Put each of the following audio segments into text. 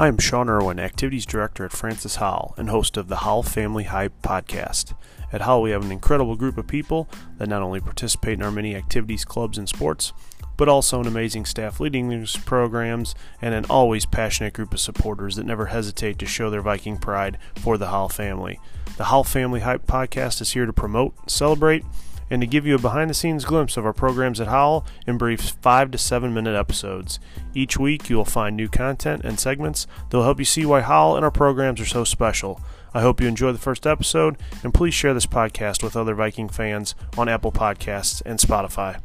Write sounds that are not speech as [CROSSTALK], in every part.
I am Sean Irwin, Activities Director at Francis Howell and host of the Howell Family Hype podcast. At Howell, we have an incredible group of people that not only participate in our many activities, clubs, and sports, but also an amazing staff leading these programs and an always passionate group of supporters that never hesitate to show their Viking pride for the Howell family. The Howell Family Hype podcast is here to promote, celebrate, and to give you a behind the scenes glimpse of our programs at Howell in brief 5 to 7 minute episodes. Each week, you will find new content and segments that will help you see why Howell and our programs are so special. I hope you enjoy the first episode, and please share this podcast with other Viking fans on Apple Podcasts and Spotify.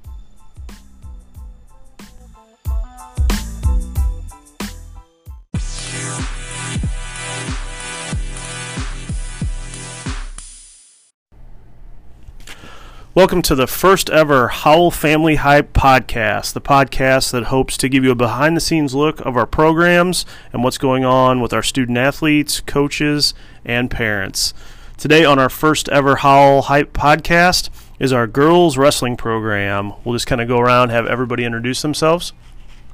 Welcome to the first ever Howell Family Hype podcast, the podcast that hopes to give you a behind the scenes look of our programs and what's going on with our student athletes, coaches, and parents. Today, on our first ever Howell Hype podcast, is our girls wrestling program. We'll just kind of go around, have everybody introduce themselves.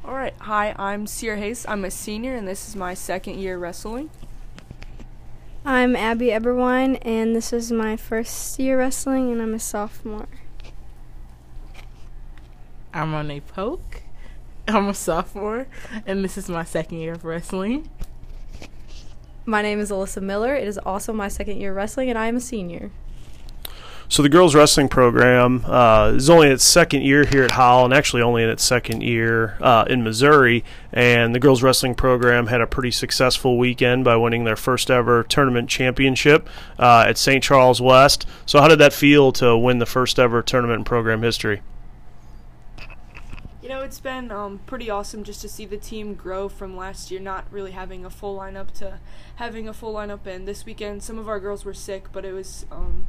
All right. Hi, I'm Sierra Hayes. I'm a senior, and this is my second year wrestling. I'm Abby Eberwine, and this is my first year wrestling, and I'm a sophomore. I'm Renee Polk. I'm a sophomore, and this is my second year of wrestling. My name is Alyssa Miller. It is also my second year wrestling, and I am a senior. So the girls wrestling program uh, is only in its second year here at Howell, and actually only in its second year uh, in Missouri. And the girls wrestling program had a pretty successful weekend by winning their first ever tournament championship uh, at St. Charles West. So how did that feel to win the first ever tournament in program history? You know, it's been um, pretty awesome just to see the team grow from last year, not really having a full lineup to having a full lineup. And this weekend, some of our girls were sick, but it was um,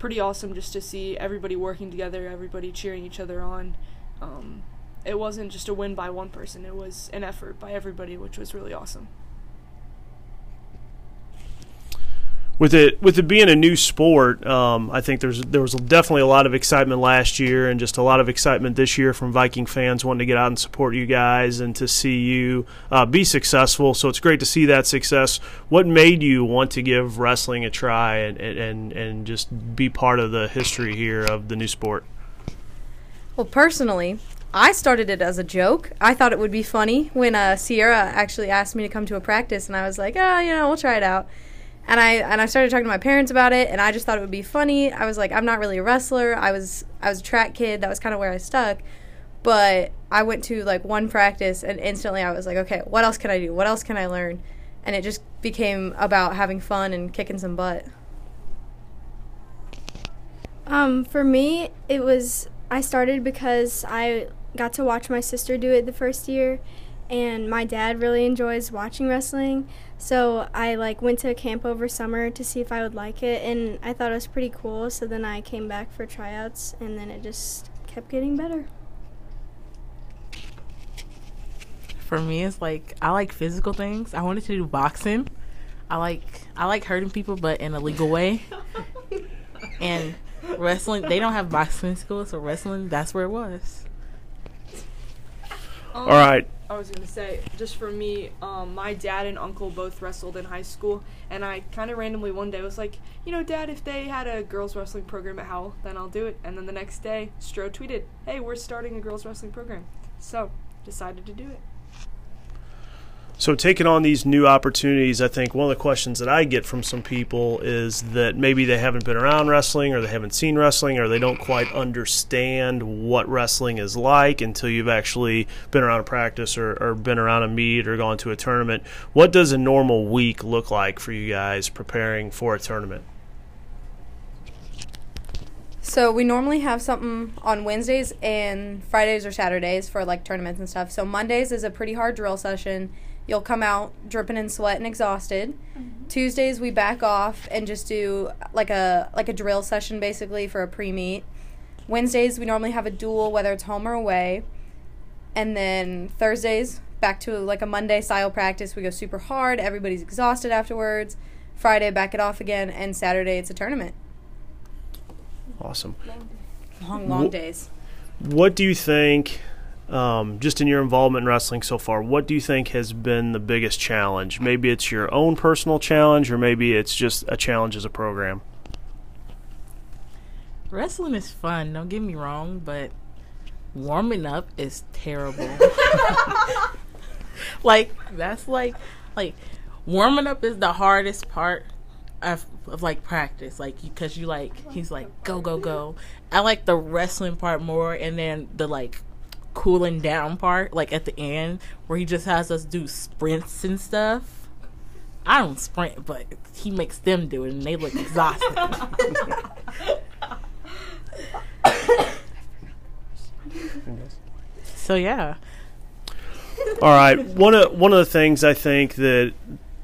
pretty awesome just to see everybody working together, everybody cheering each other on. Um, it wasn't just a win by one person; it was an effort by everybody, which was really awesome. With it with it being a new sport, um, I think there's there was definitely a lot of excitement last year and just a lot of excitement this year from Viking fans wanting to get out and support you guys and to see you uh, be successful. So it's great to see that success. What made you want to give wrestling a try and and and just be part of the history here of the new sport? Well, personally, I started it as a joke. I thought it would be funny when uh, Sierra actually asked me to come to a practice, and I was like, oh, you know, we'll try it out and I and I started talking to my parents about it, and I just thought it would be funny. I was like, I'm not really a wrestler. I was I was a track kid. That was kind of where I stuck. But I went to like one practice, and instantly I was like, okay, what else can I do? What else can I learn? And it just became about having fun and kicking some butt. Um, for me, it was I started because I got to watch my sister do it the first year, and my dad really enjoys watching wrestling. So I like went to a camp over summer to see if I would like it, and I thought it was pretty cool. So then I came back for tryouts, and then it just kept getting better. For me, it's like I like physical things. I wanted to do boxing. I like I like hurting people, but in a legal way. [LAUGHS] and wrestling, they don't have boxing in school, so wrestling that's where it was. Um, All right. I was gonna say, just for me, um, my dad and uncle both wrestled in high school, and I kind of randomly one day was like, you know, Dad, if they had a girls wrestling program at Howell, then I'll do it. And then the next day, Stro tweeted, "Hey, we're starting a girls wrestling program," so decided to do it. So, taking on these new opportunities, I think one of the questions that I get from some people is that maybe they haven't been around wrestling or they haven't seen wrestling or they don't quite understand what wrestling is like until you've actually been around a practice or, or been around a meet or gone to a tournament. What does a normal week look like for you guys preparing for a tournament? So we normally have something on Wednesdays and Fridays or Saturdays for like tournaments and stuff. So Mondays is a pretty hard drill session. You'll come out dripping in sweat and exhausted. Mm-hmm. Tuesdays we back off and just do like a like a drill session basically for a pre-meet. Wednesdays we normally have a duel whether it's home or away. And then Thursdays back to like a Monday style practice. We go super hard, everybody's exhausted afterwards. Friday back it off again and Saturday it's a tournament. Awesome. Long long days. What do you think um, just in your involvement in wrestling so far, what do you think has been the biggest challenge? Maybe it's your own personal challenge, or maybe it's just a challenge as a program. Wrestling is fun, don't get me wrong, but warming up is terrible. [LAUGHS] like that's like like warming up is the hardest part of, of like practice. Like because you, you like he's like go go go. I like the wrestling part more and then the like cooling down part like at the end where he just has us do sprints and stuff. I don't sprint but he makes them do it and they look exhausted. [COUGHS] So yeah. All right. One of one of the things i think that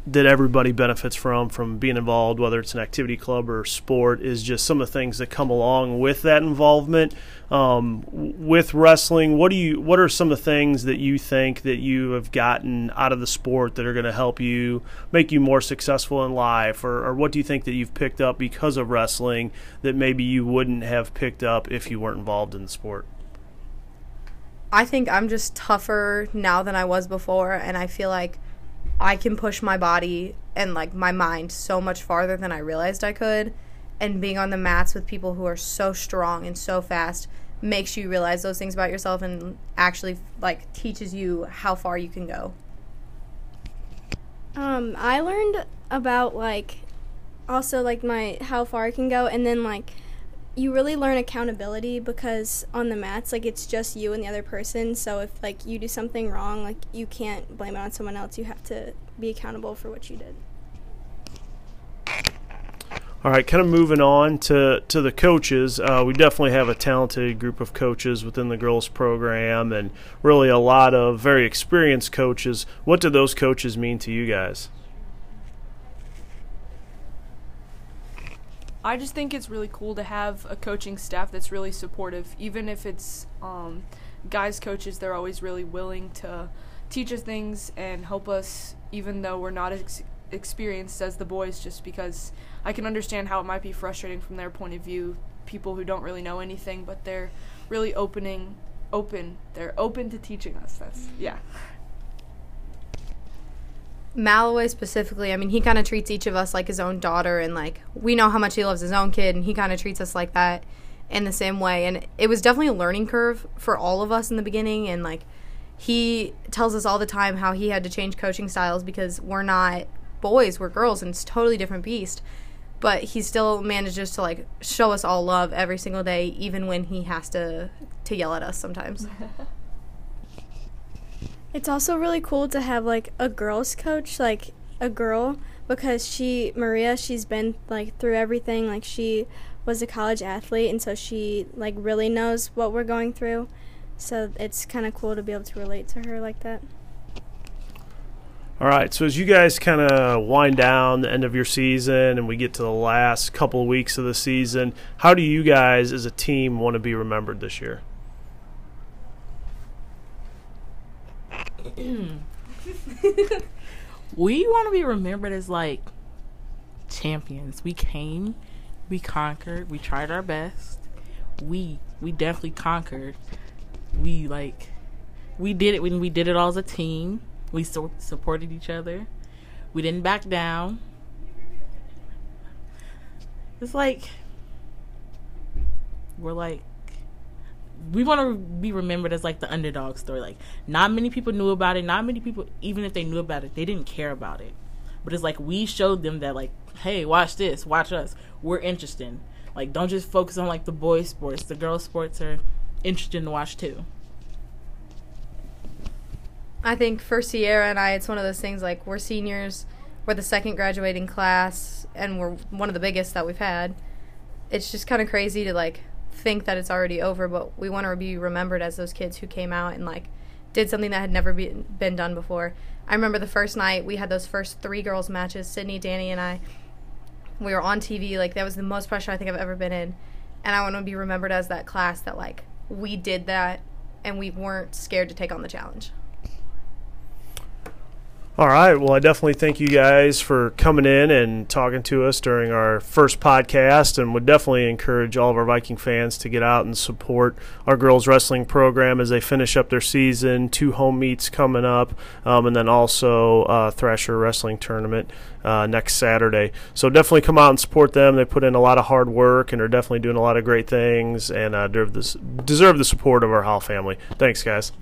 that everybody benefits from from being involved, whether it's an activity club or sport, is just some of the things that come along with that involvement. Um, with wrestling, what do you? What are some of the things that you think that you have gotten out of the sport that are going to help you make you more successful in life, or, or what do you think that you've picked up because of wrestling that maybe you wouldn't have picked up if you weren't involved in the sport? I think I'm just tougher now than I was before, and I feel like I can push my body and like my mind so much farther than I realized I could. And being on the mats with people who are so strong and so fast makes you realize those things about yourself and actually like teaches you how far you can go. Um, I learned about like also like my how far I can go and then like you really learn accountability because on the mats like it's just you and the other person so if like you do something wrong like you can't blame it on someone else you have to be accountable for what you did all right, kind of moving on to, to the coaches. Uh, we definitely have a talented group of coaches within the girls program and really a lot of very experienced coaches. What do those coaches mean to you guys? I just think it's really cool to have a coaching staff that's really supportive. Even if it's um, guys coaches, they're always really willing to teach us things and help us, even though we're not as experienced as the boys. Just because I can understand how it might be frustrating from their point of view, people who don't really know anything, but they're really opening, open. They're open to teaching us. That's yeah. Malloway specifically, I mean, he kind of treats each of us like his own daughter, and like we know how much he loves his own kid, and he kind of treats us like that in the same way. And it was definitely a learning curve for all of us in the beginning, and like he tells us all the time how he had to change coaching styles because we're not boys, we're girls, and it's totally different beast. But he still manages to like show us all love every single day, even when he has to to yell at us sometimes. [LAUGHS] It's also really cool to have like a girls coach, like a girl, because she Maria, she's been like through everything. Like she was a college athlete, and so she like really knows what we're going through. So it's kind of cool to be able to relate to her like that. All right, so as you guys kind of wind down the end of your season and we get to the last couple of weeks of the season, how do you guys as a team want to be remembered this year? We want to be remembered as like champions. We came, we conquered, we tried our best. We we definitely conquered. We like we did it when we did it all as a team. We so- supported each other. We didn't back down. It's like we're like we want to be remembered as like the underdog story. Like, not many people knew about it. Not many people, even if they knew about it, they didn't care about it. But it's like we showed them that, like, hey, watch this, watch us. We're interesting. Like, don't just focus on like the boys' sports. The girls' sports are interesting to watch too. I think for Sierra and I, it's one of those things like we're seniors, we're the second graduating class, and we're one of the biggest that we've had. It's just kind of crazy to like think that it's already over, but we want to be remembered as those kids who came out and like did something that had never be, been done before. I remember the first night we had those first three girls matches, Sydney, Danny, and I. We were on TV, like that was the most pressure I think I've ever been in, and I want to be remembered as that class that like we did that and we weren't scared to take on the challenge. All right. Well, I definitely thank you guys for coming in and talking to us during our first podcast, and would definitely encourage all of our Viking fans to get out and support our girls wrestling program as they finish up their season. Two home meets coming up, um, and then also uh, Thrasher Wrestling Tournament uh, next Saturday. So definitely come out and support them. They put in a lot of hard work and are definitely doing a lot of great things, and uh, deserve, deserve the support of our Howell family. Thanks, guys.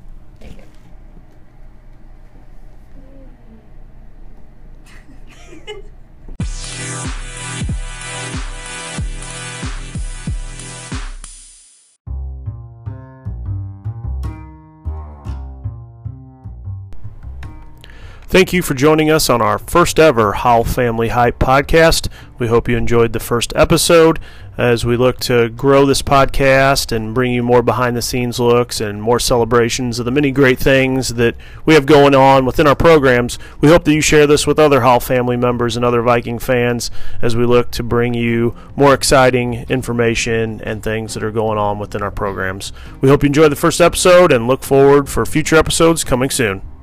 Thank you for joining us on our first ever Howell Family Hype podcast. We hope you enjoyed the first episode as we look to grow this podcast and bring you more behind the scenes looks and more celebrations of the many great things that we have going on within our programs. We hope that you share this with other Howell family members and other Viking fans as we look to bring you more exciting information and things that are going on within our programs. We hope you enjoyed the first episode and look forward for future episodes coming soon.